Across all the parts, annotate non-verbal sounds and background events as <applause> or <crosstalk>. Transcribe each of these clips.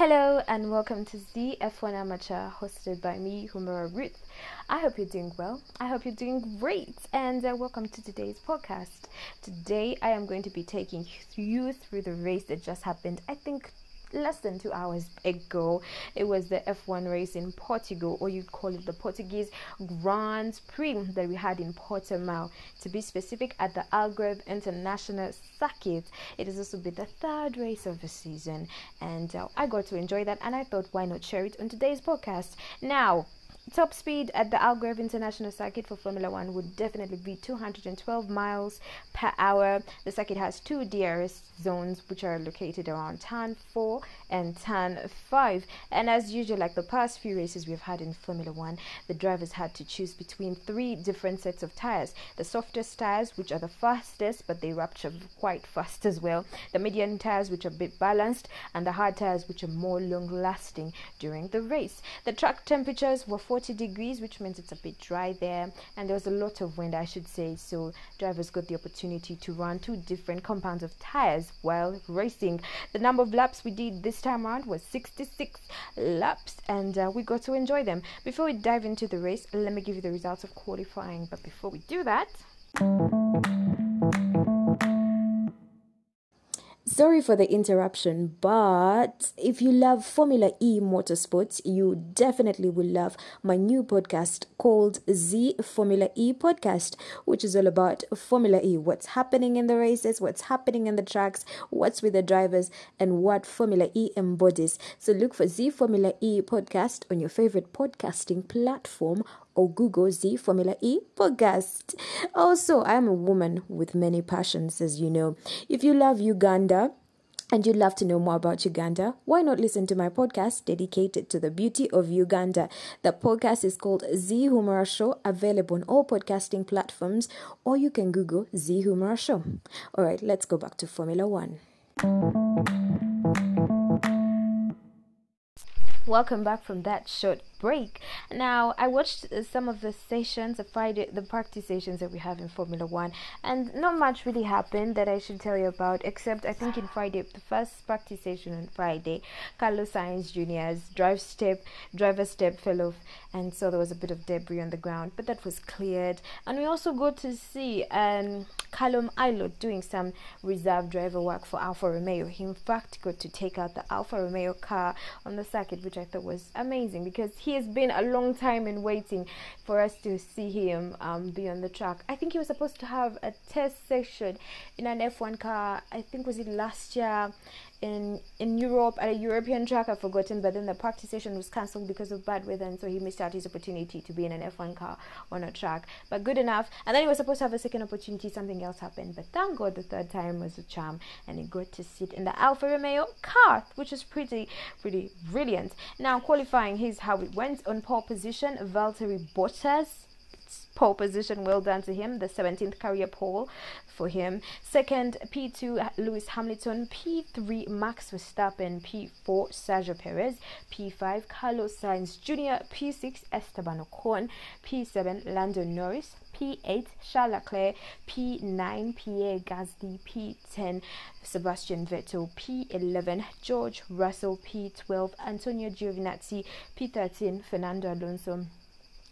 Hello and welcome to the F1 Amateur hosted by me, Humura Ruth. I hope you're doing well. I hope you're doing great and uh, welcome to today's podcast. Today I am going to be taking you through the race that just happened. I think less than two hours ago. It was the F1 race in Portugal, or you'd call it the Portuguese Grand Prix that we had in Portimao. To be specific, at the Algarve International Circuit. It has also been the third race of the season, and uh, I got to enjoy that, and I thought, why not share it on today's podcast? Now, Top speed at the Algarve International Circuit for Formula One would definitely be 212 miles per hour. The circuit has two DRS zones, which are located around turn 4 and turn 5. And as usual, like the past few races we've had in Formula One, the drivers had to choose between three different sets of tires the softest tires, which are the fastest, but they rupture quite fast as well, the medium tires, which are a bit balanced, and the hard tires, which are more long lasting during the race. The track temperatures were 40 40 degrees, which means it's a bit dry there, and there was a lot of wind, I should say. So drivers got the opportunity to run two different compounds of tires while racing. The number of laps we did this time around was 66 laps, and uh, we got to enjoy them. Before we dive into the race, let me give you the results of qualifying. But before we do that, Sorry for the interruption, but if you love Formula E motorsports, you definitely will love my new podcast called Z Formula E Podcast, which is all about Formula E what's happening in the races, what's happening in the tracks, what's with the drivers, and what Formula E embodies. So look for Z Formula E Podcast on your favorite podcasting platform or Google Z Formula E podcast. Also, I'm a woman with many passions, as you know. If you love Uganda, and you'd love to know more about Uganda, why not listen to my podcast dedicated to the beauty of Uganda? The podcast is called Z Humura Show, available on all podcasting platforms, or you can Google Z Humura Show. All right, let's go back to Formula One. Welcome back from that short break. Now, I watched uh, some of the sessions, the Friday, the practice sessions that we have in Formula One, and not much really happened that I should tell you about, except I think in Friday, the first practice session on Friday, Carlos Sainz Jr.'s drive step, driver step fell off, and so there was a bit of debris on the ground, but that was cleared. And we also got to see um, Callum Ilott doing some reserve driver work for Alfa Romeo. He, in fact, got to take out the Alfa Romeo car on the circuit, which I thought was amazing because he has been a long time in waiting for us to see him um, be on the track. I think he was supposed to have a test session in an F1 car. I think was it last year, in in Europe at a European track. I've forgotten, but then the practice session was cancelled because of bad weather, and so he missed out his opportunity to be in an F1 car on a track. But good enough. And then he was supposed to have a second opportunity. Something else happened, but thank God the third time was a charm, and he got to sit in the Alfa Romeo car, which is pretty pretty brilliant. Now qualifying, here's how it went on pole position. Valtteri Bottas pole position. Well done to him. The 17th career pole for him. Second, P2, Lewis Hamilton. P3, Max Verstappen. P4, Sergio Perez. P5, Carlos Sainz Jr. P6, Esteban Ocon. P7, Lando Norris. P8, Charles Leclerc, P9, Pierre Gasly, P10, Sebastian Vettel, P11, George Russell, P12, Antonio Giovinazzi, P13, Fernando Alonso.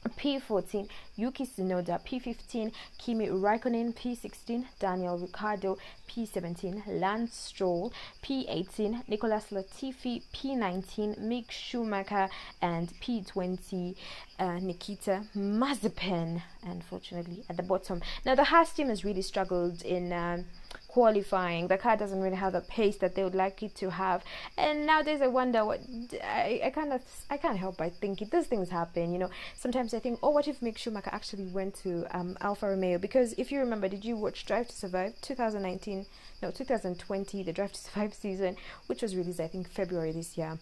P14 Yuki Tsunoda, P15 Kimi Raikkonen, P16 Daniel Ricciardo, P17 Lance Stroll, P18 Nicholas Latifi, P19 Mick Schumacher, and P20 uh, Nikita Mazepin, unfortunately, at the bottom. Now, the Haas team has really struggled in. Uh, qualifying. The car doesn't really have the pace that they would like it to have. And nowadays, I wonder what I, I kind of I can't help but think. These things happen, you know. Sometimes I think, oh, what if Mick Schumacher actually went to um, Alfa Romeo? Because if you remember, did you watch Drive to Survive 2019? No, 2020, the Drive to Survive season, which was released I think February this year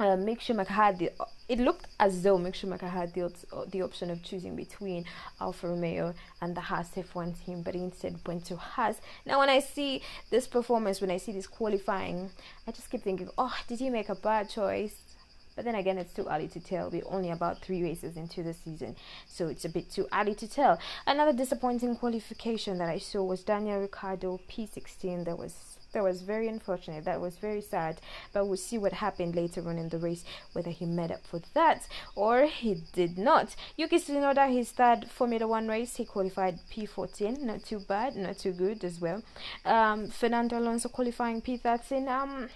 uh, Mick Schumacher had the. It looked as though Mick Schumacher had the the option of choosing between Alfa Romeo and the Haas F1 team, but instead went to Haas. Now, when I see this performance, when I see this qualifying, I just keep thinking, oh, did he make a bad choice? But then again, it's too early to tell. We're only about three races into the season, so it's a bit too early to tell. Another disappointing qualification that I saw was Daniel Ricciardo P16. That was that was very unfortunate. That was very sad. But we'll see what happened later on in the race, whether he made up for that or he did not. Yuki Tsunoda, his third Formula One race, he qualified P14. Not too bad, not too good as well. Um, Fernando Alonso qualifying P13. Um,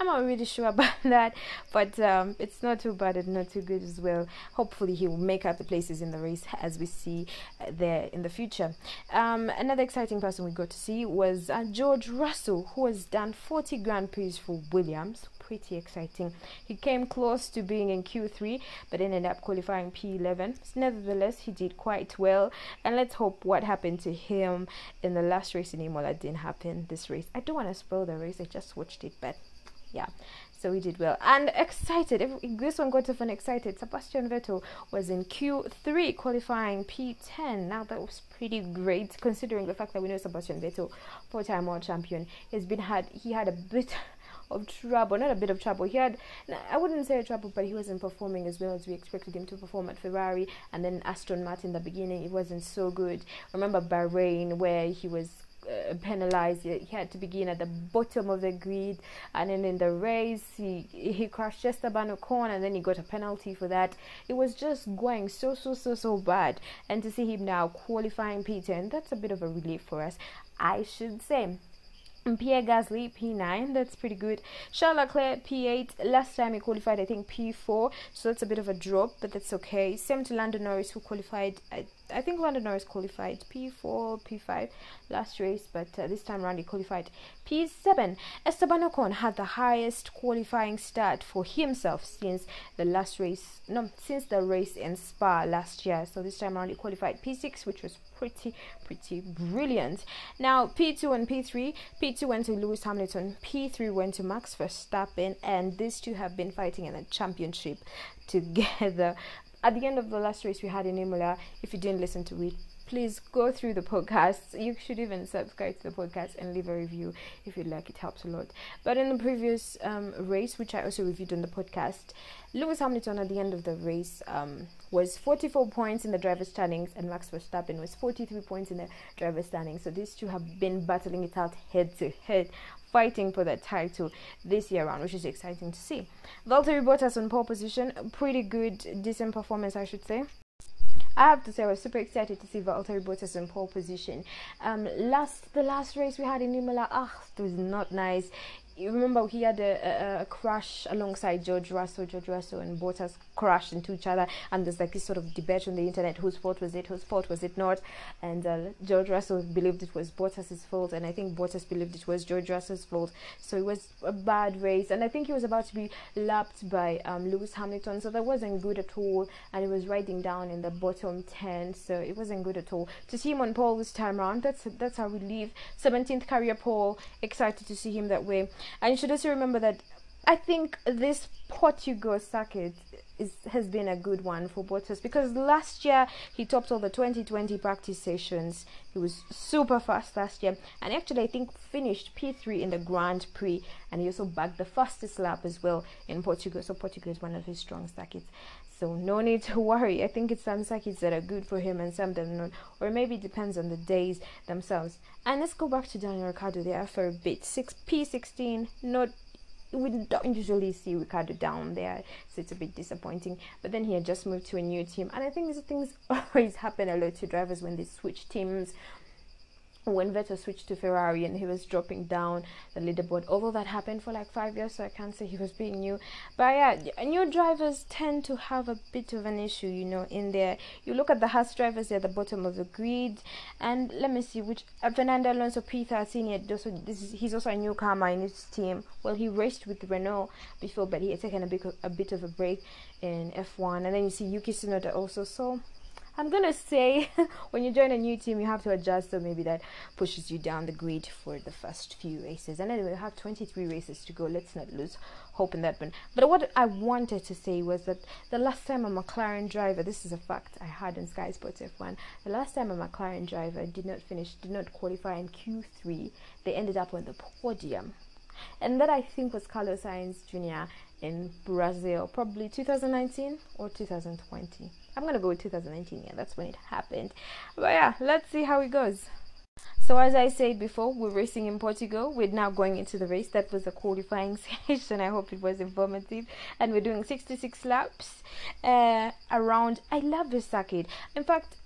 I'm not really sure <laughs> about that, but um, it's not too bad and not too good as well. Hopefully, he will make up the places in the race as we see uh, there in the future. Um, another exciting person we got to see was uh, George Russell, who has done 40 Grand Prix for Williams. Pretty exciting. He came close to being in Q3, but ended up qualifying P11. Nevertheless, he did quite well, and let's hope what happened to him in the last race in Imola didn't happen this race. I don't want to spoil the race. I just watched it, but yeah. So we did well. And excited. If this one got even excited sebastian vettel was in q3 qualifying p10 now that was pretty great considering the fact that we know sebastian vettel four-time world champion has been had he had a bit <laughs> of trouble not a bit of trouble. He had i wouldn't say trouble but he wasn't performing as well as we expected him to perform at ferrari. And then aston martin in the beginning it wasn't so good. Remember bahrain where he was uh, penalized. He had to begin at the bottom of the grid, and then in the race, he he crashed just about a corner, and then he got a penalty for that. It was just going so so so so bad, and to see him now qualifying P10, that's a bit of a relief for us, I should say. Pierre Gasly P9, that's pretty good. Charles Leclerc P8, last time he qualified I think P4, so that's a bit of a drop, but that's okay. Same to Lando Norris who qualified, I think Lando Norris qualified P4, P5 last race, but uh, this time around he qualified P7. Esteban Ocon had the highest qualifying start for himself since the last race, no, since the race in Spa last year, so this time around he qualified P6, which was pretty, pretty brilliant. Now, P2 and P3, P2 went to Lewis Hamilton, P3 went to Max Verstappen, and these two have been fighting in the championship <laughs> together. At the end of the last race we had in Imola, if you didn't listen to it, please go through the podcast. You should even subscribe to the podcast and leave a review if you'd like. It helps a lot. But in the previous um, race, which I also reviewed on the podcast, Lewis Hamilton at the end of the race um, was 44 points in the driver's standings, and Max Verstappen was 43 points in the driver's standings. So these two have been battling it out head to head fighting for that title this year around, which is exciting to see. Valtteri Bottas on pole position, pretty good, decent performance, I should say. I have to say I was super excited to see Valtteri Bottas in pole position. Um, last the last race we had in Imola, ah, it was not nice you remember he had a, a, a, crash alongside George Russell. George Russell and Bottas crashed into each other, and there's like this sort of debate on the internet: whose fault was it? Whose fault was it not? And uh, George Russell believed it was Bottas's fault, and I think Bottas believed it was George Russell's fault. So it was a bad race, and I think he was about to be lapped by um, Lewis Hamilton, so that wasn't good at all. And he was riding down in the bottom ten, so it wasn't good at all. To see him on pole this time around, that's that's a relief. 17th career pole, excited to see him that way. And you should also remember that I think this Portugal circuit is, has been a good one for Bottas because last year he topped all the 2020 practice sessions. He was super fast last year and actually I think finished P3 in the Grand Prix and he also bagged the fastest lap as well in Portugal. So Portugal is one of his strong circuits. So no need to <laughs> worry. I think it's some circuits that are good for him and some that are not, or maybe it depends on the days themselves. And let's go back to Daniel Ricciardo there for a bit. Six P16, not we don't usually see Ricciardo down there, so it's a bit disappointing. But then he had just moved to a new team, and I think these things <laughs> always happen a lot to drivers when they switch teams when Vettel switched to Ferrari and he was dropping down the leaderboard. Although that happened for like five years, so I can't say he was being new. But yeah, new drivers tend to have a bit of an issue, you know, in there. You look at the Haas drivers, they're at the bottom of the grid. And let me see which uh, Fernando Alonso P13, also, this is, he's also a newcomer in his team. Well, he raced with Renault before, but he had taken a bit, a bit of a break in F1. And then you see Yuki Tsunoda also. So I'm gonna say <laughs> when you join a new team, you have to adjust, so maybe that pushes you down the grid for the first few races. And anyway, we have 23 races to go. Let's not lose hope in that one. But what I wanted to say was that the last time a McLaren driver, this is a fact I had on Sky Sports F1, the last time a McLaren driver did not finish, did not qualify in Q3, they ended up on the podium. And that I think was Carlos Sainz Jr. in Brazil, probably 2019 or 2020. I'm gonna go with 2019. Yeah, that's when it happened. But yeah, let's see how it goes. So as I said before, we're racing in Portugal. We're now going into the race. That was a qualifying <laughs> session. I hope it was informative. And we're doing 66 laps uh, around. I love this circuit. In fact,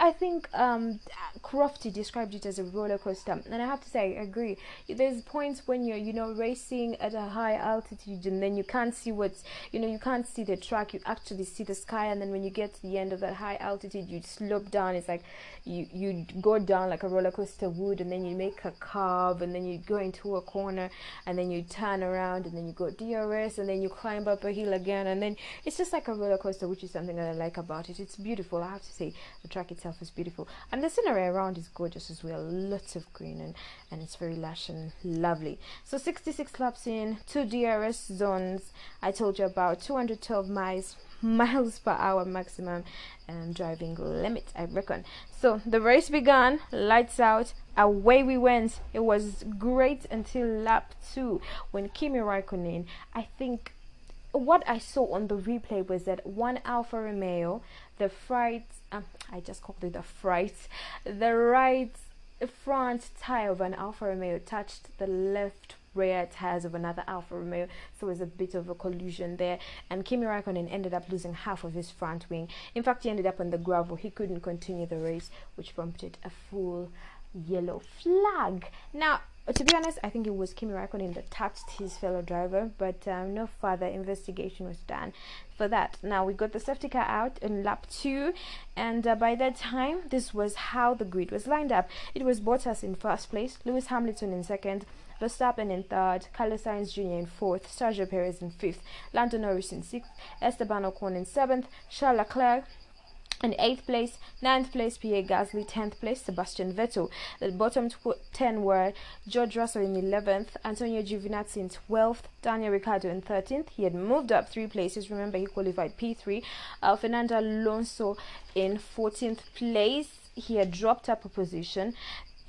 I think um, Crofty described it as a roller coaster, and I have to say, I agree. There's points when you're, you know, racing at a high altitude, and then you can't see what's, you know, you can't see the track. You actually see the sky, and then when you get to the end of that high altitude, you slope down. It's like you you go down like a roller coaster would, and then you make a curve, and then you go into a corner, and then you turn around, and then you go DRS, and then you climb up a hill again, and then it's just like a roller coaster, which is something that I like about it. It's beautiful. I have to say, the track itself is beautiful. And the scenery around is gorgeous as well. Lots of green and and it's very lush and lovely. So 66 laps in two drs zones. I told you about 212 miles <laughs> miles per hour maximum and driving limit i reckon. So the race began lights out away we went. It was great until lap two when kimi raikkonen i think what I saw on the replay was that one Alfa Romeo, the fright, um, I just called it the fright, the right front tire of an Alfa Romeo touched the left rear tires of another Alfa Romeo, so there was a bit of a collision there. And Kimi Raikkonen ended up losing half of his front wing. In fact, he ended up on the gravel. He couldn't continue the race, which prompted a full yellow flag. Now, to be honest, I think it was Kimi Raikkonen that touched his fellow driver, but um, no further investigation was done for that. Now we got the safety car out in lap two, and uh, by that time, this was how the grid was lined up. It was Bottas in first place, Lewis Hamilton in second, Verstappen in third, Carlos Sainz Jr. in fourth, Sergio Perez in fifth, Lando Norris in sixth, Esteban Ocon in seventh, Charles Leclerc in eighth place, ninth place, Pierre Gasly, tenth place, Sebastian Vettel. The bottom tw- ten were George Russell in eleventh, Antonio Giovinazzi in twelfth, Daniel Ricciardo in thirteenth. He had moved up three places. Remember, he qualified P three. Uh, Fernando Alonso in fourteenth place. He had dropped up a position.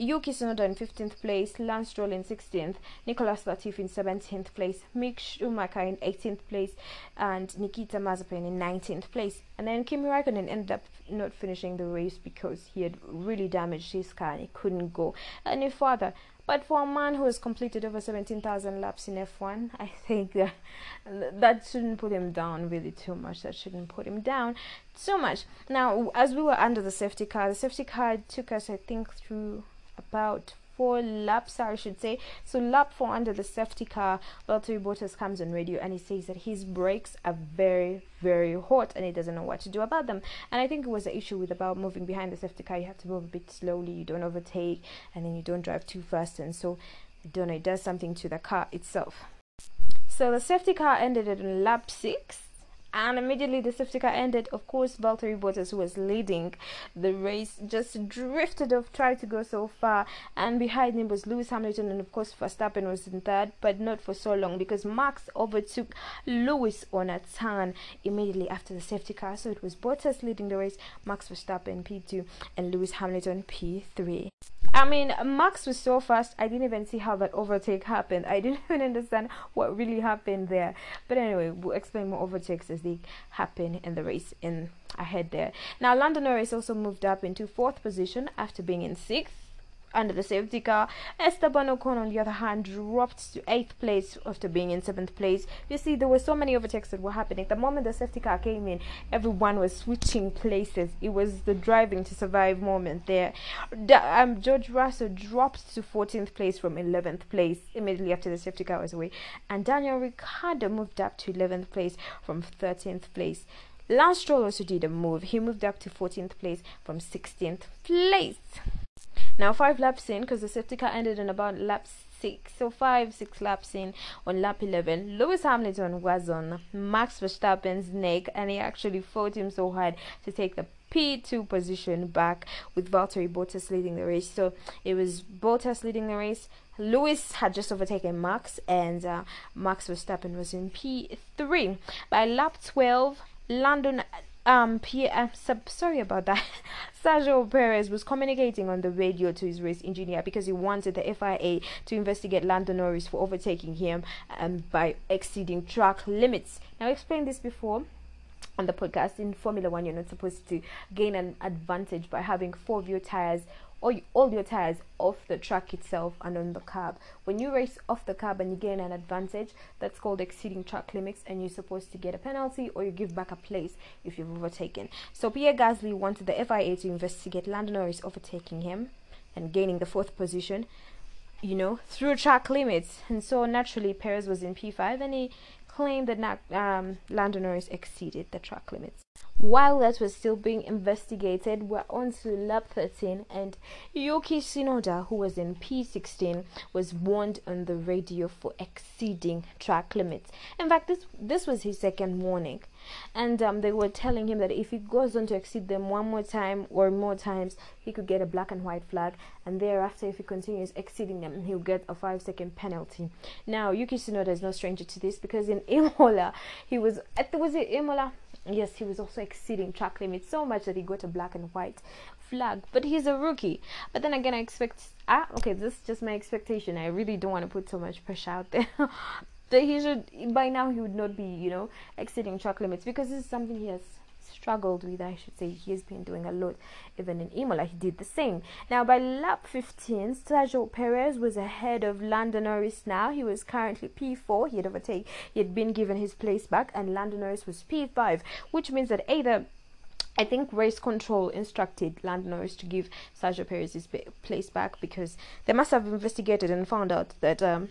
Yuki Tsunoda in 15th place, Lance Stroll in 16th, Nicholas Latifi in 17th place, Mick Schumacher in 18th place, and Nikita Mazepin in 19th place. And then Kimi Raikkonen ended up not finishing the race because he had really damaged his car and he couldn't go any further. But for a man who has completed over 17,000 laps in F1, I think that, that shouldn't put him down really too much. That shouldn't put him down too much. Now, as we were under the safety car, the safety car took us, I think, through about four laps, I should say. So lap four under the safety car, Valtteri Bottas comes on radio and he says that his brakes are very, very hot and he doesn't know what to do about them. And I think it was the issue with about moving behind the safety car. You have to move a bit slowly. You don't overtake, and then you don't drive too fast. And so I don't know. It does something to the car itself. So the safety car ended at lap six and immediately the safety car ended. Of course, Valtteri Bottas, who was leading the race, just drifted off, tried to go so far, and behind him was Lewis Hamilton, and of course, Verstappen was in third, but not for so long because Max overtook Lewis on a turn immediately after the safety car. So it was Bottas leading the race, Max Verstappen P2, and Lewis Hamilton P3. I mean, Max was so fast, I didn't even see how that overtake happened. I didn't <laughs> even understand what really happened there. But anyway, we'll explain more overtakes as they happen in the race in ahead there. Now, Lando Norris also moved up into fourth position after being in sixth under the safety car. Esteban Ocon, on the other hand, dropped to eighth place after being in seventh place. You see, there were so many overtakes that were happening. The moment the safety car came in, everyone was switching places. It was the driving to survive moment there. um, George Russell dropped to 14th place from 11th place immediately after the safety car was away, and Daniel Ricciardo moved up to 11th place from 13th place. Lance Stroll also did a move. He moved up to 14th place from 16th place. Now five laps in, because the safety car ended in about lap six, so five, six laps in on lap 11, Lewis Hamilton was on Max Verstappen's neck and he actually fought him so hard to take the P2 position back with Valtteri Bottas leading the race. So it was Bottas leading the race. Lewis had just overtaken Max and uh, Max Verstappen was in P3. By lap 12, London um Pierre, I'm so, sorry about that. <laughs> Sergio Perez was communicating on the radio to his race engineer because he wanted the FIA to investigate Lando Norris for overtaking him um, by exceeding track limits. Now, I explained this before on the podcast in Formula One, you're not supposed to gain an advantage by having four your tires all, all your tires off the track itself and on the curb. When you race off the curb and you gain an advantage, that's called exceeding track limits, and you're supposed to get a penalty or you give back a place if you've overtaken. So Pierre Gasly wanted the FIA to investigate Lando Norris overtaking him and gaining the fourth position, you know, through track limits. And so naturally, Perez was in P5 and he claimed that um, Lando Norris exceeded the track limits. While that was still being investigated, we're on to lap 13, and Yuki Tsunoda, who was in P16, was warned on the radio for exceeding track limits. In fact, this this was his second warning, and um, they were telling him that if he goes on to exceed them one more time or more times, he could get a black and white flag, and thereafter, if he continues exceeding them, he'll get a five-second penalty. Now, Yuki Tsunoda is no stranger to this because in Imola, he was at the was it Imola? Yes, he was also exceeding track limits so much that he got a black and white flag. But he's a rookie. But then again, I expect ah okay, this is just my expectation. I really don't want to put so much pressure out there. <laughs> that he should by now he would not be you know exceeding track limits because this is something he has struggled with, I should say. He's been doing a lot. Even in Imola, he did the same. Now, by lap 15, Sergio Perez was ahead of Lando Norris now. He was currently P4. He had overtaken, he had been given his place back, and Lando Norris was P5, which means that either I think race control instructed Lando Norris to give Sergio Perez his place back because they must have investigated and found out that um,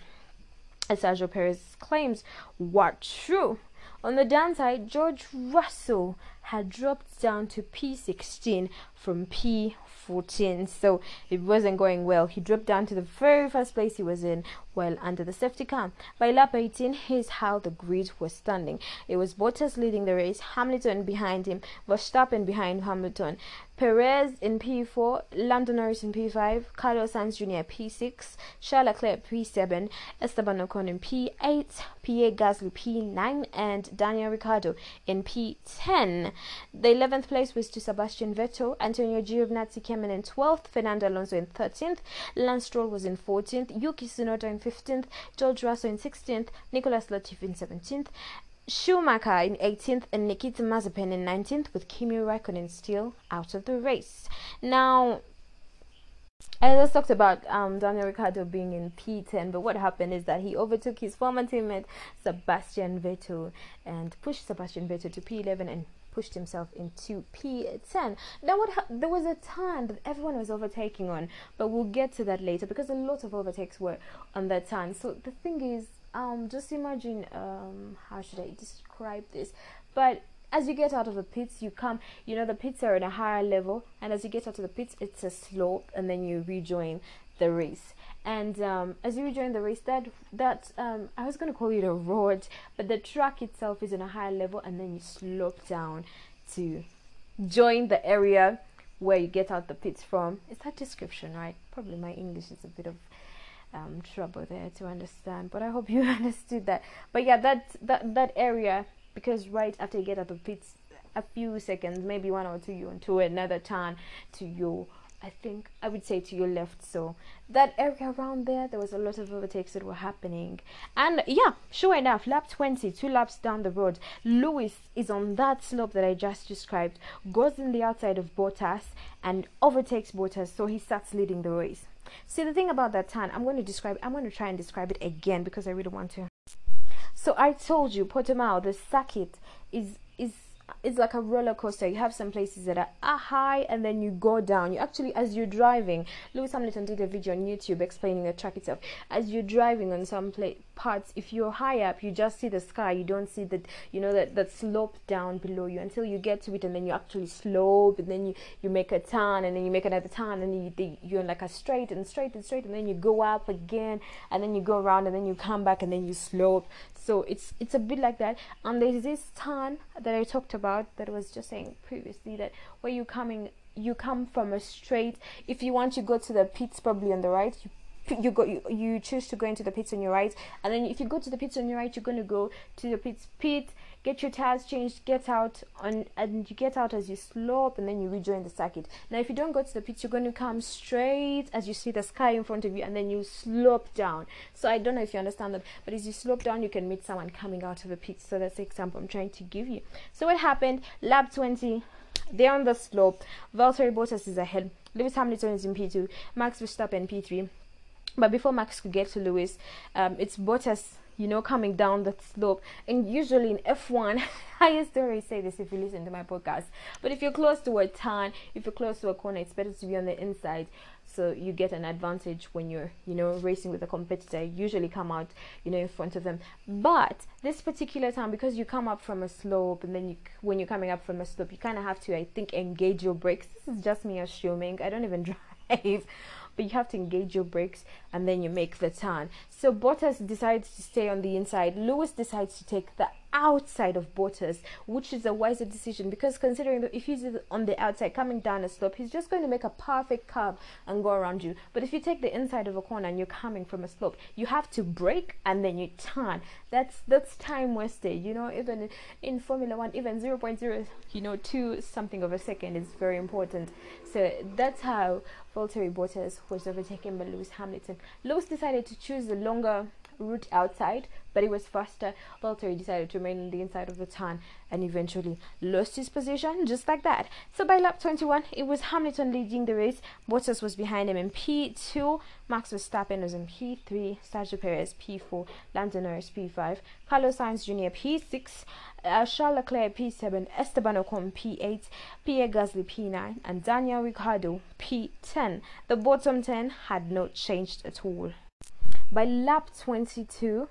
Sergio Perez's claims were true. On the downside, George Russell had dropped down to P16 from P14, so it wasn't going well. He dropped down to the very first place he was in while under the safety car. By lap 18, here's how the grid was standing. It was Bottas leading the race, Hamilton behind him, Verstappen behind Hamilton, Perez in P4, Lando Norris in P5, Carlos Sainz Jr. P6, Charles Leclerc P7, Esteban Ocon in P8, Pierre Gasly P9, and Daniel Ricciardo in P10. The 11th place was to Sebastian Vettel, Antonio Giovinazzi came in in 12th, Fernando Alonso in 13th, Lance Stroll was in 14th, Yuki Tsunoda in 15th, George Russell in 16th, Nicholas Latifi in 17th, Schumacher in 18th and Nikita Mazepin in 19th with Kimi Raikkonen still out of the race. Now, I just talked about um, Daniel Ricciardo being in P10, but what happened is that he overtook his former teammate Sebastian Vettel and pushed Sebastian Vettel to P11 and pushed himself into P10. Now, what ha- there was a turn that everyone was overtaking on, but we'll get to that later because a lot of overtakes were on that turn. So the thing is, um just imagine um how should i describe this? But as you get out of the pits you come you know the pits are in a higher level and as you get out of the pits it's a slope and then you rejoin the race. And um, as you rejoin the race that that um, i was going to call it a road but the track itself is in a higher level and then you slope down to join the area where you get out the pits from. Is that description right? Probably my english is a bit of um, trouble there to understand. But I hope <laughs> you understood that. But yeah, that that that area because right after you get out of pits, a few seconds, maybe one or two, you onto another turn to your. I think I would say to your left. So that area around there, there was a lot of overtakes that were happening. And yeah, sure enough, lap 20, two laps down the road, Lewis is on that slope that I just described, goes in the outside of Bottas and overtakes Bottas. So he starts leading the race. See, the thing about that turn, I'm going to describe, I'm going to try and describe it again because I really want to. So I told you, Portimao, the circuit is is it's like a roller coaster. You have some places that are, high and then you go down. You actually, as you're driving, Lewis Hamilton did a video on YouTube explaining the track itself. As you're driving on some pla- parts, if you're high up, you just see the sky. You don't see that, you know, that, that slope down below you until you get to it and then you actually slope and then you, you make a turn and then you make another turn and you, you're like a straight and straight and straight and then you go up again and then you go around and then you come back and then you slope. So it's it's a bit like that. And there's this turn that I talked about that I was just saying previously that where you coming you come from a straight if you want to go to the pits probably on the right you you go you, you choose to go into the pits on your right and then if you go to the pits on your right you're going to go to the pits pit get your tires changed get out on and you get out as you slope and then you rejoin the circuit. Now if you don't go to the pits you're going to come straight as you see the sky in front of you and then you slope down. So i don't know if you understand that but as you slope down you can meet someone coming out of the pits so that's the example i'm trying to give you. So what happened? Lap 20 they're on the slope. Valtteri bottas is ahead. Lewis Hamilton is in P2, Max Verstappen P3. But before Max could get to Lewis, um, it's Bottas you know, coming down the slope. And usually in F1, <laughs> I used to always say this if you listen to my podcast, but if you're close to a turn, if you're close to a corner, it's better to be on the inside. So you get an advantage when you're, you know, racing with a competitor. You usually come out, you know, in front of them. But this particular time, because you come up from a slope, and then you, when you're coming up from a slope, you kind of have to, I think, engage your brakes. This is just me assuming. I don't even <laughs> drive but you have to engage your brakes and then you make the turn. So Bottas decides to stay on the inside. Lewis decides to take the outside of Bottas, which is a wiser decision because considering that if he's on the outside coming down a slope, he's just going to make a perfect curve and go around you. But if you take the inside of a corner and you're coming from a slope, you have to brake and then you turn. That's that's time wasted. You know, even in, Formula One, even 0.0, you know, two something of a second is very important. So that's how Valtteri Bottas was overtaken by Lewis Hamilton. Lewis decided to choose the longer route outside, but it was faster. Valtteri decided to remain on the inside of the turn and eventually lost his position just like that. So by lap 21, it was Hamilton leading the race. Bottas was behind him in P2. Max Verstappen was in P3. Sergio Perez P4. Lando Norris P5. Carlos Sainz Jr. P6. Uh, Charles Leclerc P7. Esteban Ocon P8. Pierre Gasly P9. And Daniel Ricciardo P10. The bottom 10 had not changed at all. By lap 22,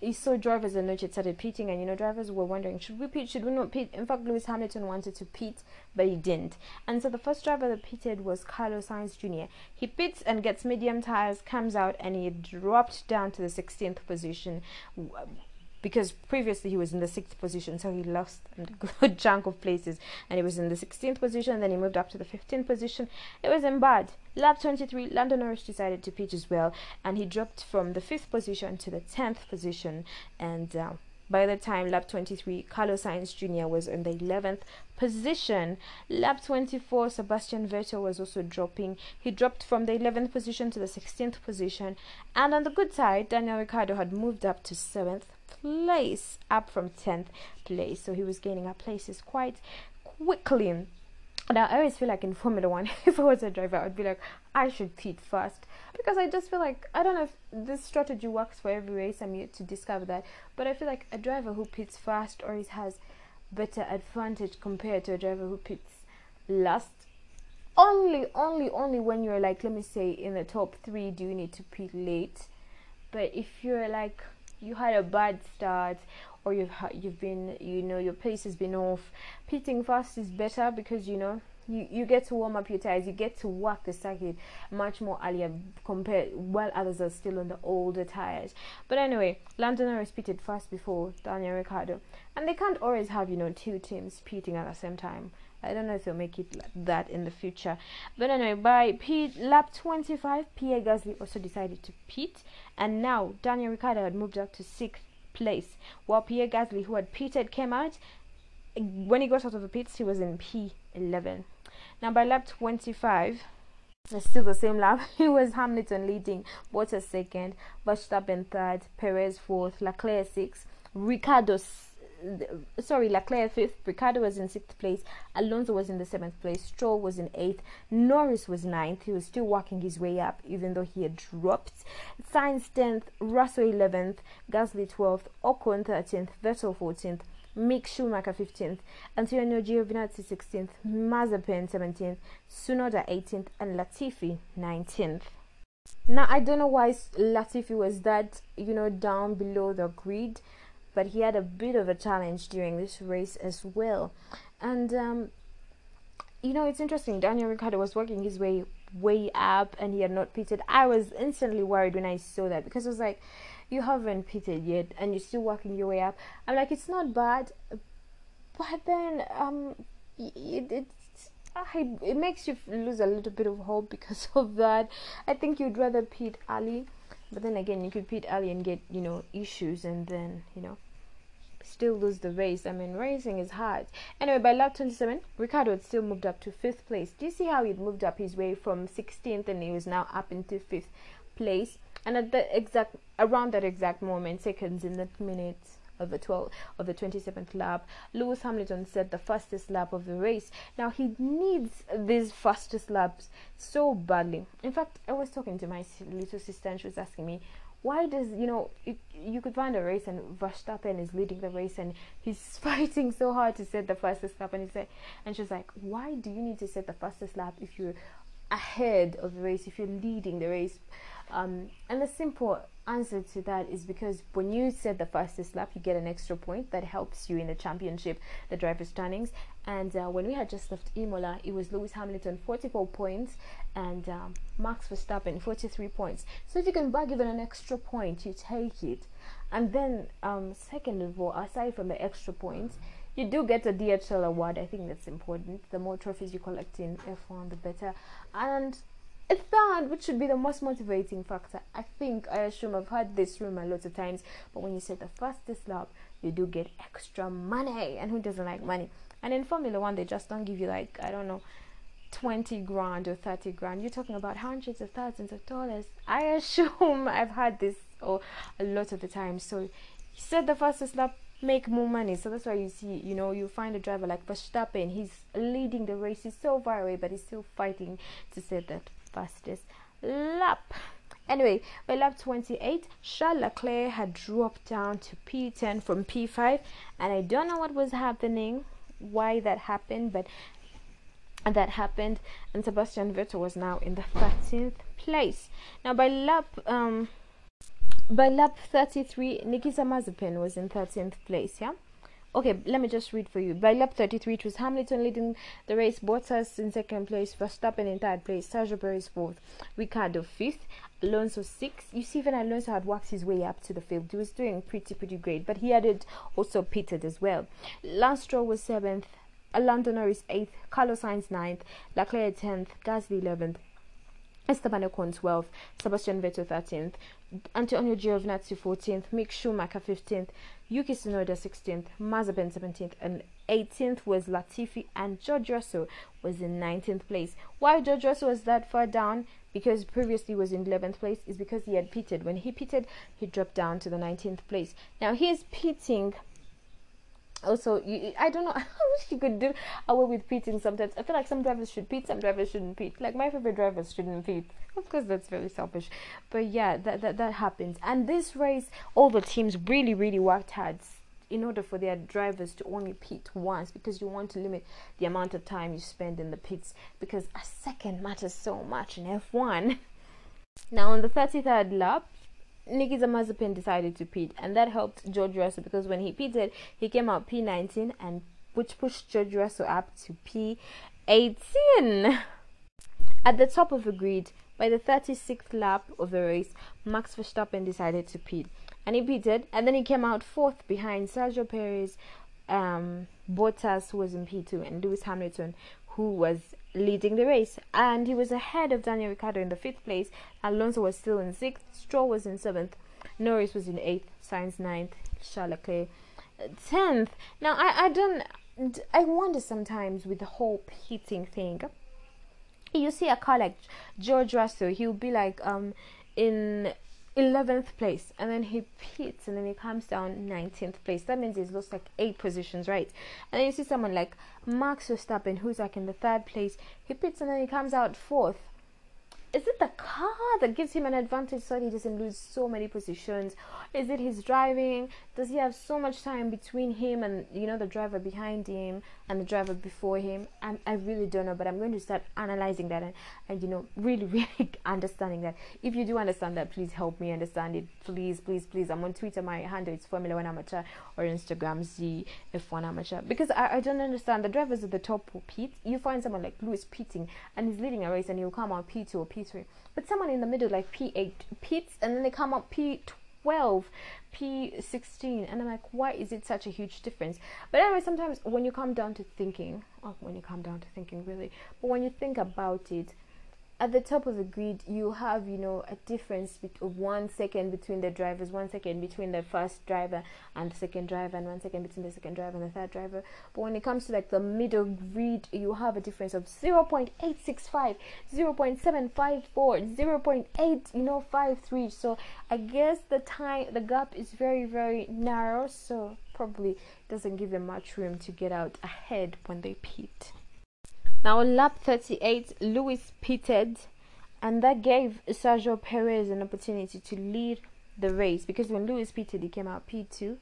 he saw drivers and it started pitting, and you know drivers were wondering should we pit, should we not pit? In fact, Lewis Hamilton wanted to pit, but he didn't. And so the first driver that pitted was Carlos Sainz Jr. He pits and gets medium tires, comes out, and he dropped down to the 16th position because previously he was in the sixth position, so he lost a good <laughs> chunk of places, and he was in the 16th position. Then he moved up to the 15th position. It was in bad. Lap 23, Lando Norris decided to pitch as well, and he dropped from the fifth position to the 10th position. And uh, by the time lap 23, Carlos Sainz Jr. was in the 11th position. Lap 24, Sebastian Vettel was also dropping. He dropped from the 11th position to the 16th position. And on the good side, Daniel Ricciardo had moved up to 7th place, up from 10th place. So he was gaining up places quite quickly. Now, I always feel like in Formula One, <laughs> if I was a driver, I'd be like, I should pit first. Because I just feel like, I don't know if this strategy works for every race, I'm yet to discover that. But I feel like a driver who pits first always has better advantage compared to a driver who pits last. Only, only, only when you're like, let me say, in the top three, do you need to pit late. But if you're like you had a bad start or you've you've been you know your pace has been off pitting fast is better because you know you, you get to warm up your tires you get to work the circuit much more earlier compared while others are still on the older tires. But anyway Lando Norris pitted fast before Daniel Ricciardo and they can't always have you know two teams pitting at the same time I don't know if they'll make it like that in the future. But anyway, by lap 25, Pierre Gasly also decided to pit, and now Daniel Ricciardo had moved up to sixth place, while Pierre Gasly, who had pitted, came out. When he got out of the pits, he was in P11. Now by lap 25, it's still the same lap. <laughs> It was Hamilton leading, Bottas second, Verstappen third, Perez fourth, Leclerc sixth, Ricciardo sorry, Leclerc fifth, Ricciardo was in sixth place, Alonso was in the seventh place, Stroll was in eighth, Norris was ninth. He was still working his way up, even though he had dropped. Sainz tenth, Russell eleventh, Gasly twelfth, Ocon thirteenth, Vettel fourteenth. Mick Schumacher 15th, Antonio Giovinazzi 16th, Mazepin 17th, Tsunoda 18th, and Latifi 19th. Now I don't know why Latifi was that you know down below the grid but he had a bit of a challenge during this race as well. And um, you know, it's interesting. Daniel Ricciardo was working his way way up, and he had not pitted. I was instantly worried when I saw that because it was like, you haven't pitted yet, and you're still working your way up. I'm like, it's not bad, but then um, it, it's I, it makes you lose a little bit of hope because <laughs> of that. I think you'd rather pit early, but then again, you could pit early and get you know issues, and then you know still lose the race. I mean, racing is hard. Anyway, by lap 27, Ricciardo had still moved up to fifth place. Do you see how he moved up his way from 16th and he was now up into fifth place? And at the exact around that exact moment, seconds in that minute, of the 12 of the 27th lap. Lewis Hamilton set the fastest lap of the race. Now he needs these fastest laps so badly. In fact, I was talking to my little sister and she was asking me, why does you know it, you could find a race and Verstappen is leading the race and he's <laughs> fighting so hard to set the fastest lap and he said and she's like why do you need to set the fastest lap if you're ahead of the race if you're leading the race um, and the simple answer to that is because when you set the fastest lap, you get an extra point that helps you in the championship, the driver's standings. And uh, when we had just left Imola, it was Lewis Hamilton 44 points and um, Max Verstappen 43 points. So if you can bag even an extra point, you take it. And then, um, second of all, aside from the extra points, you do get a DHL award. I think that's important. The more trophies you collect in F1, the better. And it's that which should be the most motivating factor. I think, I assume I've heard this rumor lots of times, but when you set the fastest lap, you do get extra money. And who doesn't like money? And in Formula One, they just don't give you, like, I don't know, 20 grand or 30 grand. You're talking about hundreds of thousands of dollars. I assume <laughs> I've heard this oh, a lot of the time. So, set the fastest lap, make more money. So that's why you see, you know, you find a driver like Verstappen, he's leading the race, he's so far away, but he's still fighting to set that fastest lap. Anyway, by lap 28, Charles Leclerc had dropped down to P10 from P5, and I don't know what was happening, why that happened, but that happened, and Sebastian Vettel was now in the 13th place. Now, by lap um, by lap 33, Nikita Mazepin was in 13th place. Yeah okay, let me just read for you. By lap 33, it was Hamilton leading the race, Bottas in second place, Verstappen in third place, Sergio Perez fourth, Ricciardo fifth, Alonso sixth. You see, even Alonso had worked his way up to the field. He was doing pretty, pretty great, but he had also pitted as well. Lance Stroll was seventh, Lando Norris eighth, Carlos Sainz ninth, Leclerc tenth, Gasly eleventh. Esteban Ocon 12th, Sebastian Vettel 13th, Antonio Giovinazzi 14th, Mick Schumacher 15th, Yuki Tsunoda 16th, Mazepin 17th, and 18th was Latifi, and George Russell was in 19th place. Why George Russell was that far down? Because previously was in 11th place is because he had pitted. When he pitted, he dropped down to the 19th place. Now he is pitting also you, i don't know <laughs> i wish you could do away with pitting sometimes i feel like some drivers should pit some drivers shouldn't pit like my favorite drivers shouldn't pit of course that's very selfish. But yeah that, that that happens. And this race all the teams really really worked hard in order for their drivers to only pit once because you want to limit the amount of time you spend in the pits because a second matters so much in f1 <laughs> now on the 33rd lap Nikita Mazepin decided to pit, and that helped George Russell because when he pitted, he came out P19, and which pushed George Russell up to P18. At the top of the grid, by the 36th lap of the race, Max Verstappen decided to pit, and he pitted, and then he came out fourth behind Sergio Perez, um, Bottas, who was in P2, and Lewis Hamilton, who was leading the race, and he was ahead of Daniel Ricciardo in the fifth place. Alonso was still in sixth, Stroll was in seventh, Norris was in eighth, Sainz ninth, Charles Leclerc tenth. Now I I don't I wonder sometimes with the whole pitting thing. You see a car like George Russell, he'll be like um in 11th place and then he pits and then he comes down 19th place. That means he's lost like eight positions right? And then you see someone like max verstappen who's like in the third place. He pits and then he comes out fourth. Is it the car that gives him an advantage so he doesn't lose so many positions? Is it his driving? Does he have so much time between him and you know the driver behind him and the driver before him. I'm, i really don't know but i'm going to start analyzing that and, and you know really <laughs> really understanding that. If you do understand that please help me understand it. Please please please. I'm on twitter. My handle is formula one amateur or instagram z f1 amateur. Because I, I don't understand. The drivers at the top will pit. You find someone like lewis pitting and he's leading a race and he'll come out p2 or p3 but someone in the middle like p8 pits and then they come out p2 12 P16 and I'm like why is it such a huge difference? But anyway sometimes when you come down to thinking oh, when you come down to thinking really but when you think about it at the top of the grid you have you know a difference of one second between the drivers one second between the first driver and the second driver and one second between the second driver and the third driver. But when it comes to like the middle grid you have a difference of 0.865 0.754 0.8 you know 53 so i guess the time the gap is very very narrow so probably doesn't give them much room to get out ahead when they pit now on lap 38, Lewis pitted, and that gave Sergio Perez an opportunity to lead the race because when Lewis pitted, he came out P2.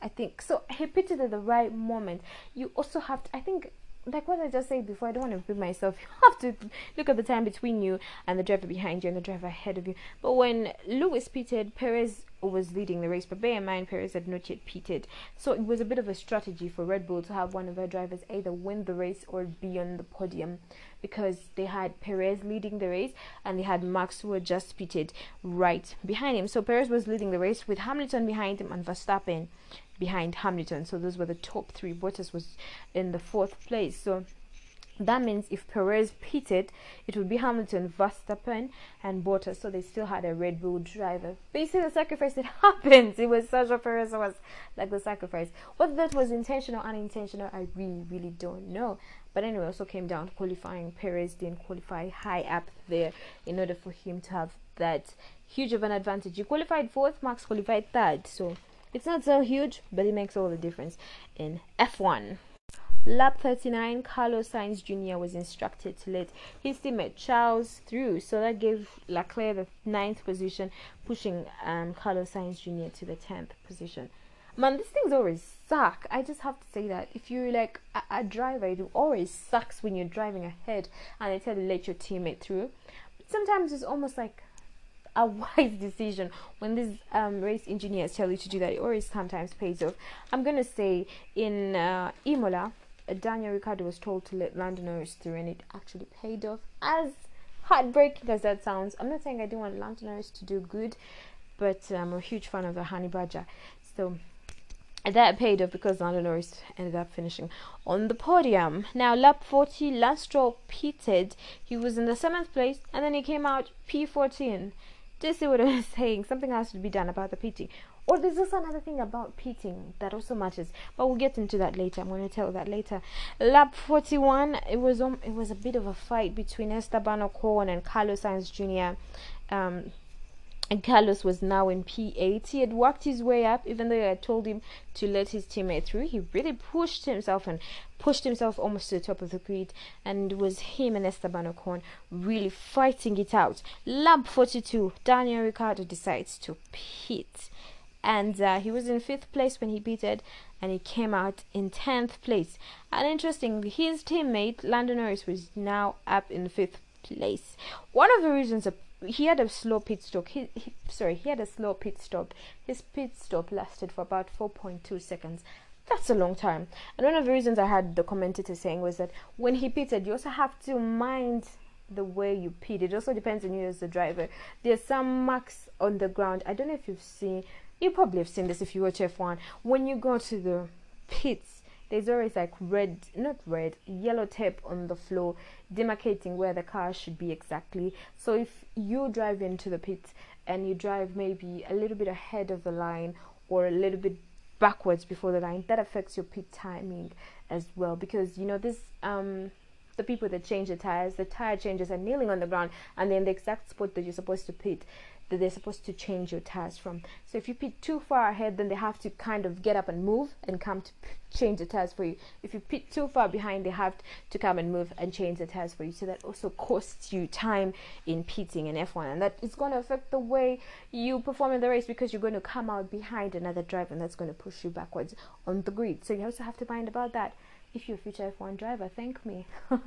I think so. He pitted at the right moment. You also have to. I think like what I just said before, I don't want to repeat myself. <laughs> You have to look at the time between you and the driver behind you and the driver ahead of you. But when Lewis pitted, Perez was leading the race, but bear in mind Perez had not yet pitted. So it was a bit of a strategy for Red Bull to have one of their drivers either win the race or be on the podium because they had Perez leading the race and they had Max who had just pitted right behind him. So Perez was leading the race with Hamilton behind him and Verstappen behind Hamilton. So those were the top three. Bottas was in the fourth place. So that means if Perez pitted, it would be Hamilton, Verstappen, and Bottas. So they still had a Red Bull driver. But you see the sacrifice that <laughs> happens. It was Sergio Perez was like the sacrifice. Whether that was intentional unintentional, I really, really don't know. But anyway, also came down qualifying. Perez didn't qualify high up there in order for him to have that huge of an advantage. He qualified fourth, Max qualified third. So it's not so huge, but it makes all the difference in F1. Lap 39, Carlos Sainz Jr. was instructed to let his teammate Charles through, so that gave Leclerc the ninth position, pushing um, Carlos Sainz Jr. to the tenth position. Man, these things always suck. I just have to say that if you're like a, a driver, it always sucks when you're driving ahead and they tell you to let your teammate through. But sometimes it's almost like a <laughs> wise decision when these um, race engineers tell you to do that. It always sometimes pays off. I'm gonna say in uh, Imola, uh, Daniel Ricciardo was told to let Lando Norris through, and it actually paid off. As heartbreaking as that sounds, I'm not saying I didn't want Lando Norris to do good, but I'm a huge fan of the Honey Badger, so that paid off because Lando Norris ended up finishing on the podium. Now, lap 40, Lance Stroll pitted. He was in the seventh place, and then he came out P14. You see what I'm <laughs> saying? Something has to be done about the pitting. Or there's also another thing about pitting that also matters, but we'll get into that later. I'm going to tell that later. Lap 41, it was um, it was a bit of a fight between Esteban Ocon and Carlos Sainz Jr. Um, and Carlos was now in P8. He had worked his way up, even though I told him to let his teammate through. He really pushed himself and pushed himself almost to the top of the grid, and it was him and Esteban Ocon really fighting it out. Lap 42, Daniel Ricciardo decides to pit, and uh, he was in fifth place when he pitted, and he came out in tenth place. And interesting, his teammate Lando Norris was now up in fifth place. One of the reasons he had a slow pit stop. He, he, sorry, he had a slow pit stop. His pit stop lasted for about 4.2 seconds. That's a long time. And one of the reasons I had the commentator saying was that when he pitted, you also have to mind the way you pit. It also depends on you as the driver. There's some marks on the ground. I don't know if you've seen. You probably have seen this if you watch F1. When you go to the pits, there's always like red, not red, yellow tape on the floor demarcating where the car should be exactly. So if you drive into the pit and you drive maybe a little bit ahead of the line or a little bit backwards before the line, that affects your pit timing as well because you know this um the people that change the tires, the tire changers are kneeling on the ground and then the exact spot that you're supposed to pit that they're supposed to change your tires from. So if you pit too far ahead, then they have to kind of get up and move and come to change the tires for you. If you pit too far behind, they have to come and move and change the tires for you. So that also costs you time in pitting in F1, and that is going to affect the way you perform in the race because you're going to come out behind another driver, and that's going to push you backwards on the grid. So you also have to mind about that if you're a future F1 driver, thank me. <laughs>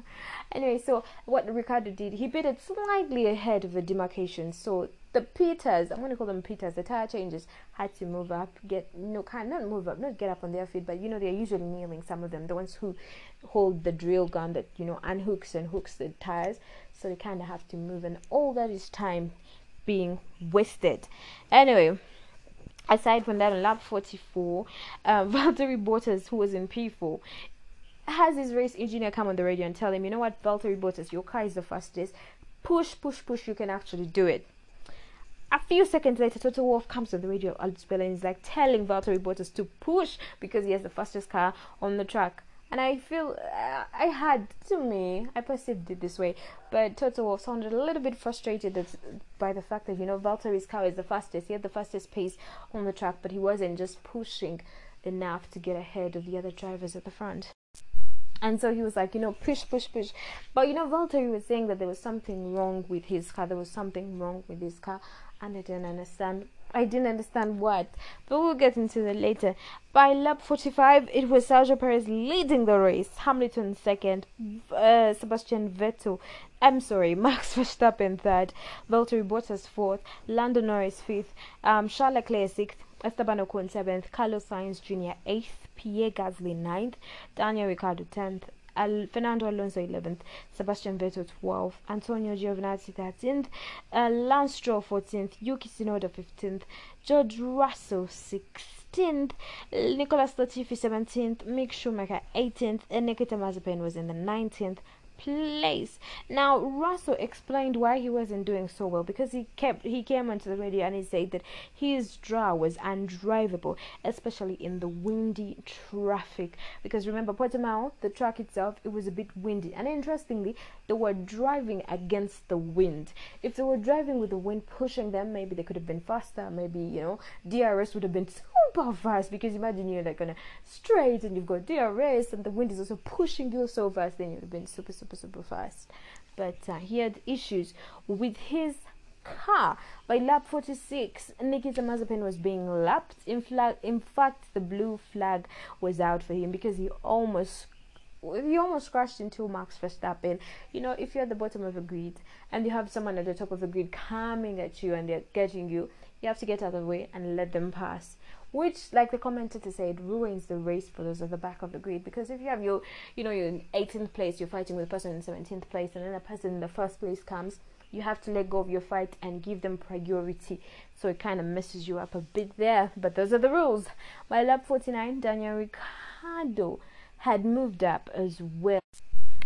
anyway, so what Ricciardo did, he pitted slightly ahead of the demarcation. So the Peters, I'm going to call them Peters, the tire changes, had to move up, get, no, kind not move up, not get up on their feet, but you know, they're usually kneeling, some of them, the ones who hold the drill gun that, you know, unhooks and hooks the tires. So they kind of have to move, and all that is time being wasted. Anyway, aside from that, on lap 44, uh, <laughs> Valtteri Bottas, who was in P4, has his race engineer come on the radio and tell him, you know what, Valtteri Bottas, your car is the fastest. push, push, push, you can actually do it. A few seconds later, Toto Wolff comes on the radio and is like telling Valtteri Bottas to push because he has the fastest car on the track. And I feel uh, I had to me, I perceived it this way, but Toto Wolff sounded a little bit frustrated by the fact that you know Valtteri's car is the fastest. He had the fastest pace on the track, but he wasn't just pushing enough to get ahead of the other drivers at the front. And so he was like, you know, push, push, push. But you know, Valtteri was saying that there was something wrong with his car. There was something wrong with his car, and I didn't understand. I didn't understand what, but we'll get into that later. By lap 45, it was Sergio Perez leading the race, Hamilton second, uh, Sebastian Vettel, I'm sorry, <laughs> Max Verstappen third, Valtteri Bottas fourth, Lando Norris fifth, um, Charles Leclerc sixth, Esteban Ocon seventh, Carlos Sainz Jr. eighth, Pierre Gasly ninth, Daniel Ricciardo tenth, Al- Fernando Alonso 11th, Sebastian Vettel 12th, Antonio Giovinazzi 13th, uh, Lance Stroll 14th, Yuki Tsunoda 15th, George Russell 16th, Nicholas Latifi 17th, Mick Schumacher 18th, and Nikita Mazepin was in the 19th place. Now Russell explained why he wasn't doing so well because he kept he came onto the radio and he said that his draw was undrivable, especially in the windy traffic. Because remember Portimao, the track itself, it was a bit windy. And interestingly, they were driving against the wind. If they were driving with the wind pushing them, maybe they could have been faster. Maybe you know DRS would have been super fast because imagine you're like on a straight and you've got DRS and the wind is also pushing you so fast, then you'd have been super super super super fast. But uh, he had issues with his car. By lap 46 nikita mazepin was being lapped. In, flag, in fact the blue flag was out for him because he almost he almost crashed into Max Verstappen. You know, if you're at the bottom of a grid and you have someone at the top of the grid coming at you and they're getting you, you have to get out of the way and let them pass which like the commentator said ruins the race for those at the back of the grid. Because if you have your you know you're in 18th place you're fighting with a person in 17th place and then a person in the first place comes you have to let go of your fight and give them priority. So it kind of messes you up a bit there. But those are the rules. By lap 49 daniel ricciardo had moved up as well.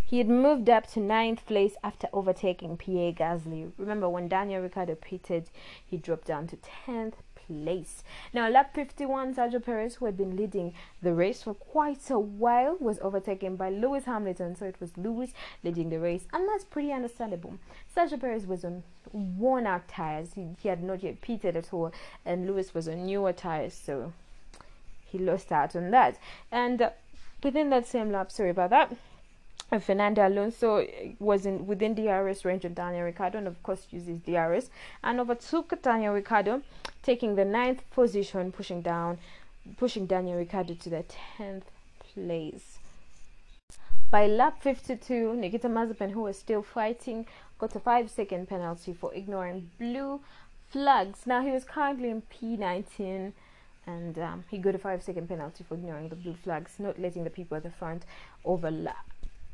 He had moved up to ninth place after overtaking Pierre Gasly. Remember when Daniel Ricciardo pitted, he dropped down to 10th place. Now, lap 51, Sergio Perez, who had been leading the race for quite a while, was overtaken by Lewis Hamilton. So it was Lewis leading the race, and that's pretty understandable. Sergio Perez was on worn out tires, he, he had not yet pitted at all, and Lewis was on newer tires, so he lost out on that. And uh, within that same lap, sorry about that. Fernando Alonso was in within DRS range of Daniel Ricciardo and of course uses DRS and overtook Daniel Ricciardo, taking the ninth position, pushing down pushing Daniel Ricciardo to the tenth place. By lap 52, Nikita Mazepin, who was still fighting, got a five second penalty for ignoring blue flags. Now he was currently in P19 and um, he got a five second penalty for ignoring the blue flags, not letting the people at the front overlap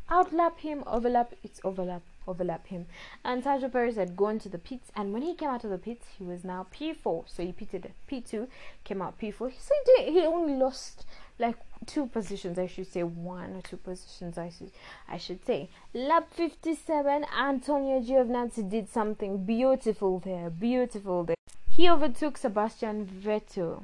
outlap him, overlap, it's overlap, overlap him. And Sergio Perez had gone to the pits, and when he came out of the pits, he was now P4. So he pitted P2, came out P4. So he, did, he only lost like two positions, I should say, one or two positions, I should, I should say. Lap 57, Antonio Giovinazzi did something beautiful there, beautiful there. He overtook Sebastian Vettel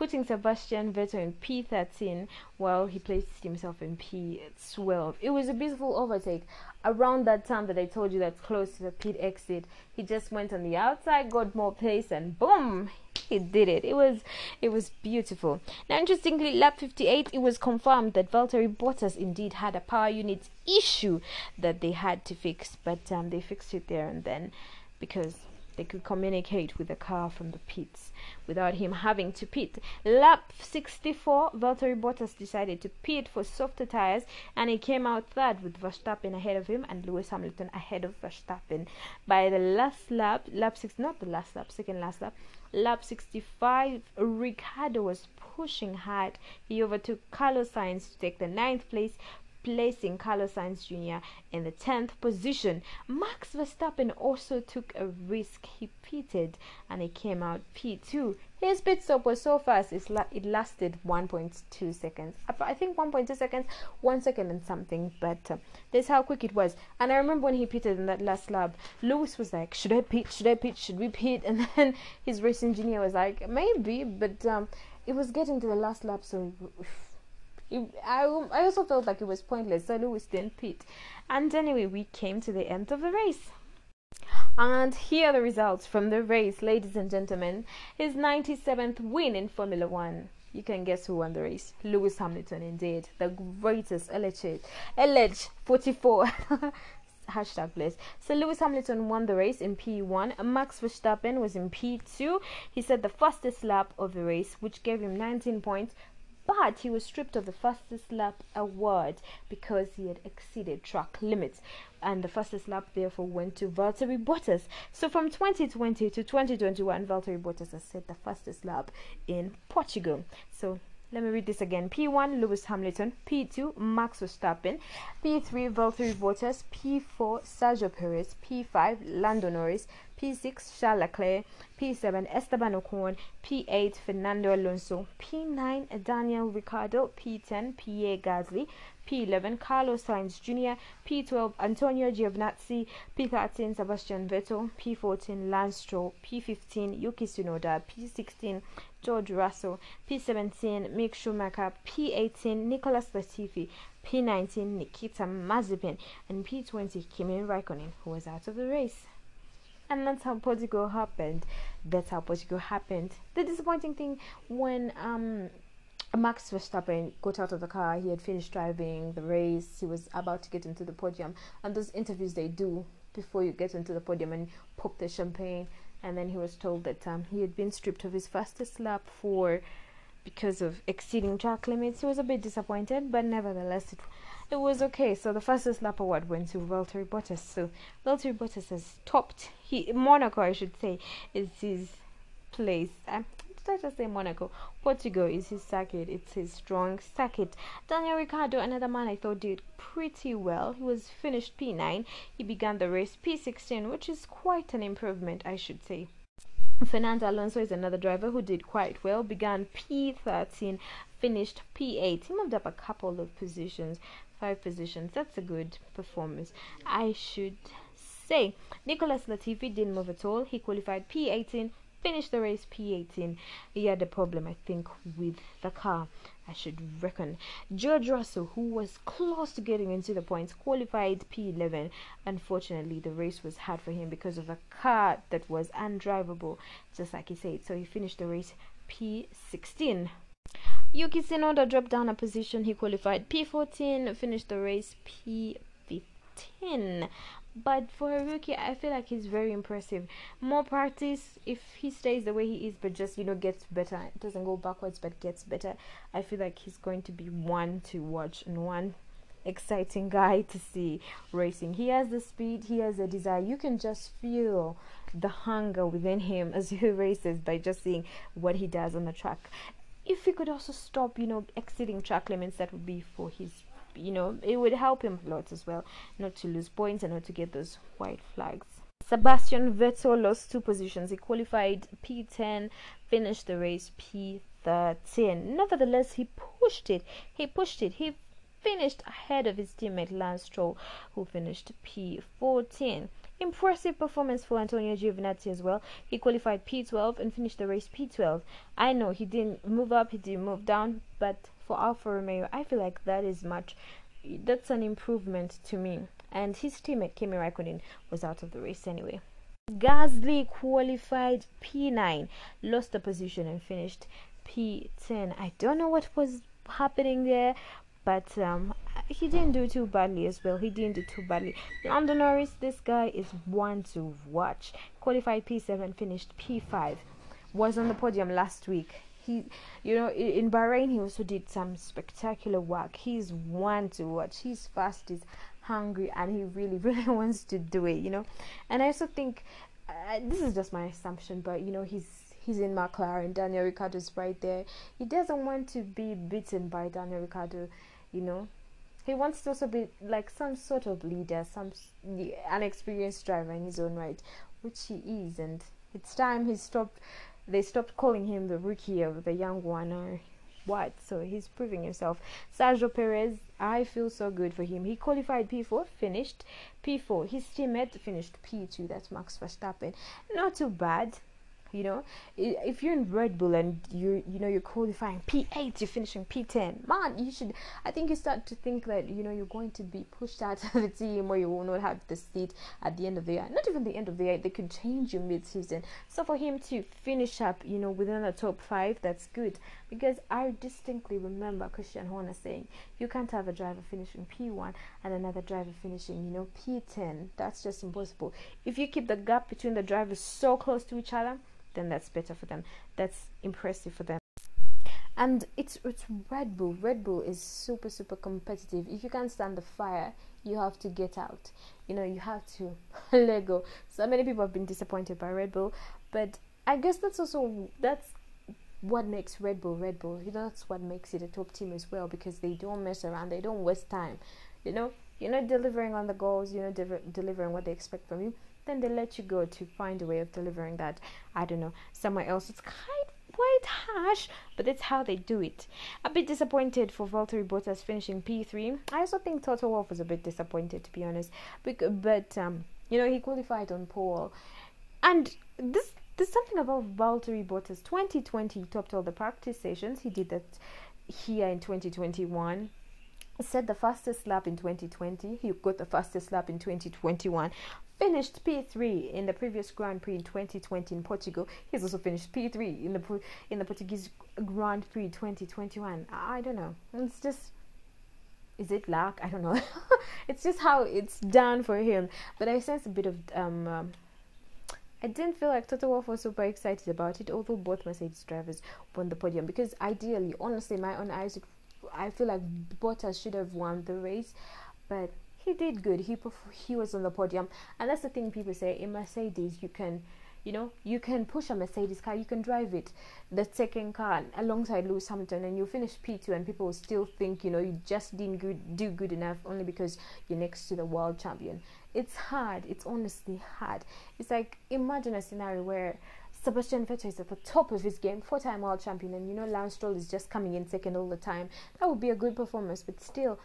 putting Sebastian Vettel in P13 while he placed himself in P12. It was a beautiful overtake. Around that time that I told you that's close to the pit exit, he just went on the outside, got more pace, and boom, he did it. It was it was beautiful. Now, interestingly, lap 58, it was confirmed that Valtteri Bottas indeed had a power unit issue that they had to fix, but um, they fixed it there and then because they could communicate with the car from the pits without him having to pit. Lap 64, Valtteri Bottas decided to pit for softer tires and he came out third with Verstappen ahead of him and Lewis Hamilton ahead of Verstappen. By the last lap, lap 6, not the last lap, second last lap, lap 65, Ricciardo was pushing hard. He overtook Carlos Sainz to take the ninth place placing Carlos Sainz Jr. in the 10th position. Max Verstappen also took a risk. He pitted and he came out P2. His pit stop was so fast, it lasted 1.2 seconds. I think 1.2 seconds, 1 second and something, but uh, that's how quick it was. And I remember when he pitted in that last lap, Lewis was like, Should I pit? Should I pit? Should we pit? <laughs> And then his race engineer was like, Maybe, but um, it was getting to the last lap, so I, I also felt like it was pointless. So Lewis didn't pit. And anyway, we came to the end of the race. And here are the results from the race, ladies and gentlemen. His 97th win in Formula One. You can guess who won the race. Lewis Hamilton, indeed. The greatest alleged, alleged 44. <laughs> hashtag please. So Lewis Hamilton won the race in P1. Max Verstappen was in P2. He set the fastest lap of the race, which gave him 19 points, but he was stripped of the fastest lap award because he had exceeded track limits and the fastest lap therefore went to Valtteri Bottas. So from 2020 to 2021 Valtteri Bottas has set the fastest lap in Portugal. So let me read this again. P1 Lewis Hamilton, P2 Max Verstappen, P3 Valtteri Bottas, P4 Sergio Perez, P5 Lando Norris, P6 Charles Leclerc, P7 Esteban Ocon, P8 Fernando Alonso, P9 Daniel Ricciardo, P10 Pierre Gasly, P11 Carlos Sainz Jr., P12 Antonio Giovinazzi, P13 Sebastian Vettel, P14 Lance Stroll, P15 Yuki Tsunoda, P16 George Russell, P17 Mick Schumacher, P18 Nicholas Latifi, P19 Nikita Mazepin, and P20 Kimi Raikkonen, who was out of the race. And that's how Portugal happened. That's how Portugal happened. The disappointing thing when um Max Verstappen got out of the car. He had finished driving the race. He was about to get into the podium. And those interviews they do before you get into the podium and pop the champagne. And then he was told that um, he had been stripped of his fastest lap for because of exceeding track limits. He was a bit disappointed, but nevertheless, it, it was okay. So the fastest lap award went to Valtteri Bottas. So Valtteri Bottas has topped. He Monaco, I should say, is his place. Um, let us say Monaco. Portugal is his circuit, it's his strong circuit. Daniel Ricciardo, another man I thought did pretty well. He was finished P9. He began the race P16, which is quite an improvement, I should say. Fernando Alonso is another driver who did quite well. Began P13, finished P8. He moved up a couple of positions, five positions. That's a good performance, I should say. Nicholas Latifi didn't move at all. He qualified P18, finished the race P18. He had a problem, I think, with the car. I should reckon. George Russell, who was close to getting into the points, qualified P11. Unfortunately, the race was hard for him because of a car that was undrivable, just like he said. So he finished the race P16. Yuki Tsunoda dropped down a position. He qualified P14, finished the race P15. But for a rookie, I feel like he's very impressive. More practice, if he stays the way he is, but just you know gets better, doesn't go backwards, but gets better. I feel like he's going to be one to watch and one exciting guy to see racing. He has the speed, he has the desire. You can just feel the hunger within him <laughs> as he races by just seeing what he does on the track. If he could also stop, you know, exceeding track limits, that would be for his you know, it would help him a lot as well not to lose points and not to get those white flags. Sebastian Vettel lost two positions. He qualified P10, finished the race P13. Nevertheless, he pushed it. He pushed it. He finished ahead of his teammate Lance Stroll, who finished P14. Impressive performance for Antonio Giovinazzi as well. He qualified P12 and finished the race P12. I know he didn't move up, he didn't move down, but for Alfa Romeo, I feel like that is much. That's an improvement to me. And his teammate Kimi Raikkonen was out of the race anyway. Gasly qualified P9, lost the position and finished P10. I don't know what was happening there, but um, he didn't do too badly as well. He didn't do too badly. Lando Norris, this guy is one to watch. Qualified P7, finished P5. Was on the podium last week he you know in bahrain he also did some spectacular work. He's one to watch. He's fast he's hungry and he really <laughs> really wants to do it you know? And i also think uh, this is just my assumption but you know he's he's in mclaren. Daniel ricciardo's right there. He doesn't want to be beaten by daniel ricciardo you know? He wants to also be like some sort of leader, some an experienced driver in his own right, which he is, and it's time he stopped. They stopped calling him the rookie of the young one, or what? So he's proving himself. Sergio Perez, I feel so good for him. He qualified P4, finished P4. His teammate finished P2. That's Max Verstappen. Not too bad you know? If you're in red bull and you you know you're qualifying p8 you're finishing p10 man you should i think you start to think that you know you're going to be pushed out <laughs> of the team or you will not have the seat at the end of the year. Not even the end of the year they could change you mid-season. So for him to finish up you know within the top five that's good. Because i distinctly remember christian horner saying you can't have a driver finishing p1 and another driver finishing you know p10 that's just impossible. If you keep the gap between the drivers so close to each other then that's better for them. That's impressive for them. And it's it's Red Bull. Red Bull is super super competitive. If you can't stand the fire, you have to get out. You know, you have to <laughs> let go. So many people have been disappointed by Red Bull, but I guess that's also that's what makes Red Bull Red Bull. You know, that's what makes it a top team as well because they don't mess around. They don't waste time. You know, you're not delivering on the goals. You're not de- delivering what they expect from you then they let you go to find a way of delivering that i don't know somewhere else. It's kind quite harsh but it's how they do it. A bit disappointed for Valtteri Bottas finishing P3 I also think Toto Wolff was a bit disappointed to be honest but um, you know he qualified on pole. And this there's something about Valtteri Bottas. 2020 topped all the practice sessions. He did that here in 2021 set the fastest lap in 2020 he got the fastest lap in 2021 finished P3 in the previous Grand Prix in 2020 in Portugal. He's also finished P3 in the in the Portuguese Grand Prix 2021. I don't know. It's just is it luck? I don't know. <laughs> it's just how it's done for him. But I sense a bit of um, um I didn't feel like Toto Wolff was super excited about it, although both Mercedes drivers won the podium. Because ideally, honestly, my own eyes, I feel like Bottas should have won the race, but he did good. He he was on the podium, and that's the thing people say in Mercedes. You can, you know, you can push a Mercedes car, you can drive it, the second car alongside Lewis Hamilton, and you finish P two, and people still think you know you just didn't good, do good enough only because you're next to the world champion. It's hard. It's honestly hard. It's like imagine a scenario where Sebastian Vettel is at the top of his game, four-time world champion, and you know Lance Stroll is just coming in second all the time. That would be a good performance, but still,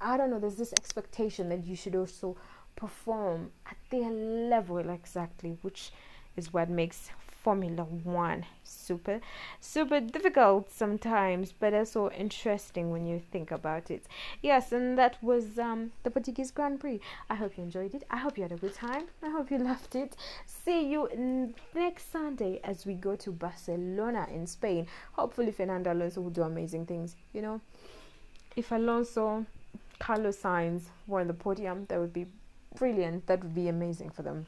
I don't know, there's this expectation that you should also perform at their level exactly, which is what makes Formula One super, super difficult sometimes, but also interesting when you think about it. Yes, and that was um, the Portuguese Grand Prix. I hope you enjoyed it. I hope you had a good time. I hope you <laughs> loved it. See you next Sunday as we go to Barcelona in Spain. Hopefully, Fernando Alonso will do amazing things. You know, if Alonso Carlos Sainz were on the podium, that would be brilliant. That would be amazing for them,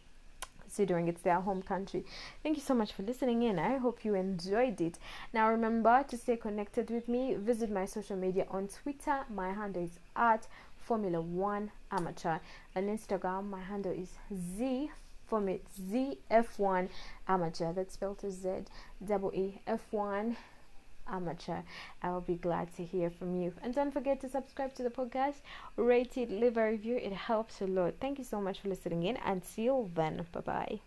considering it's their home country. Thank you so much for listening in. I hope you enjoyed it. Now, remember to stay connected with me. Visit my social media on Twitter. My handle is at Formula One Amateur. On Instagram, my handle is Z Formula ZF1 Amateur. That's spelled as Z double E F one amateur. I will be glad to hear from you. And don't forget to subscribe to the podcast, rate it, leave a review. It helps a lot. Thank you so much for listening in. Until then, bye bye.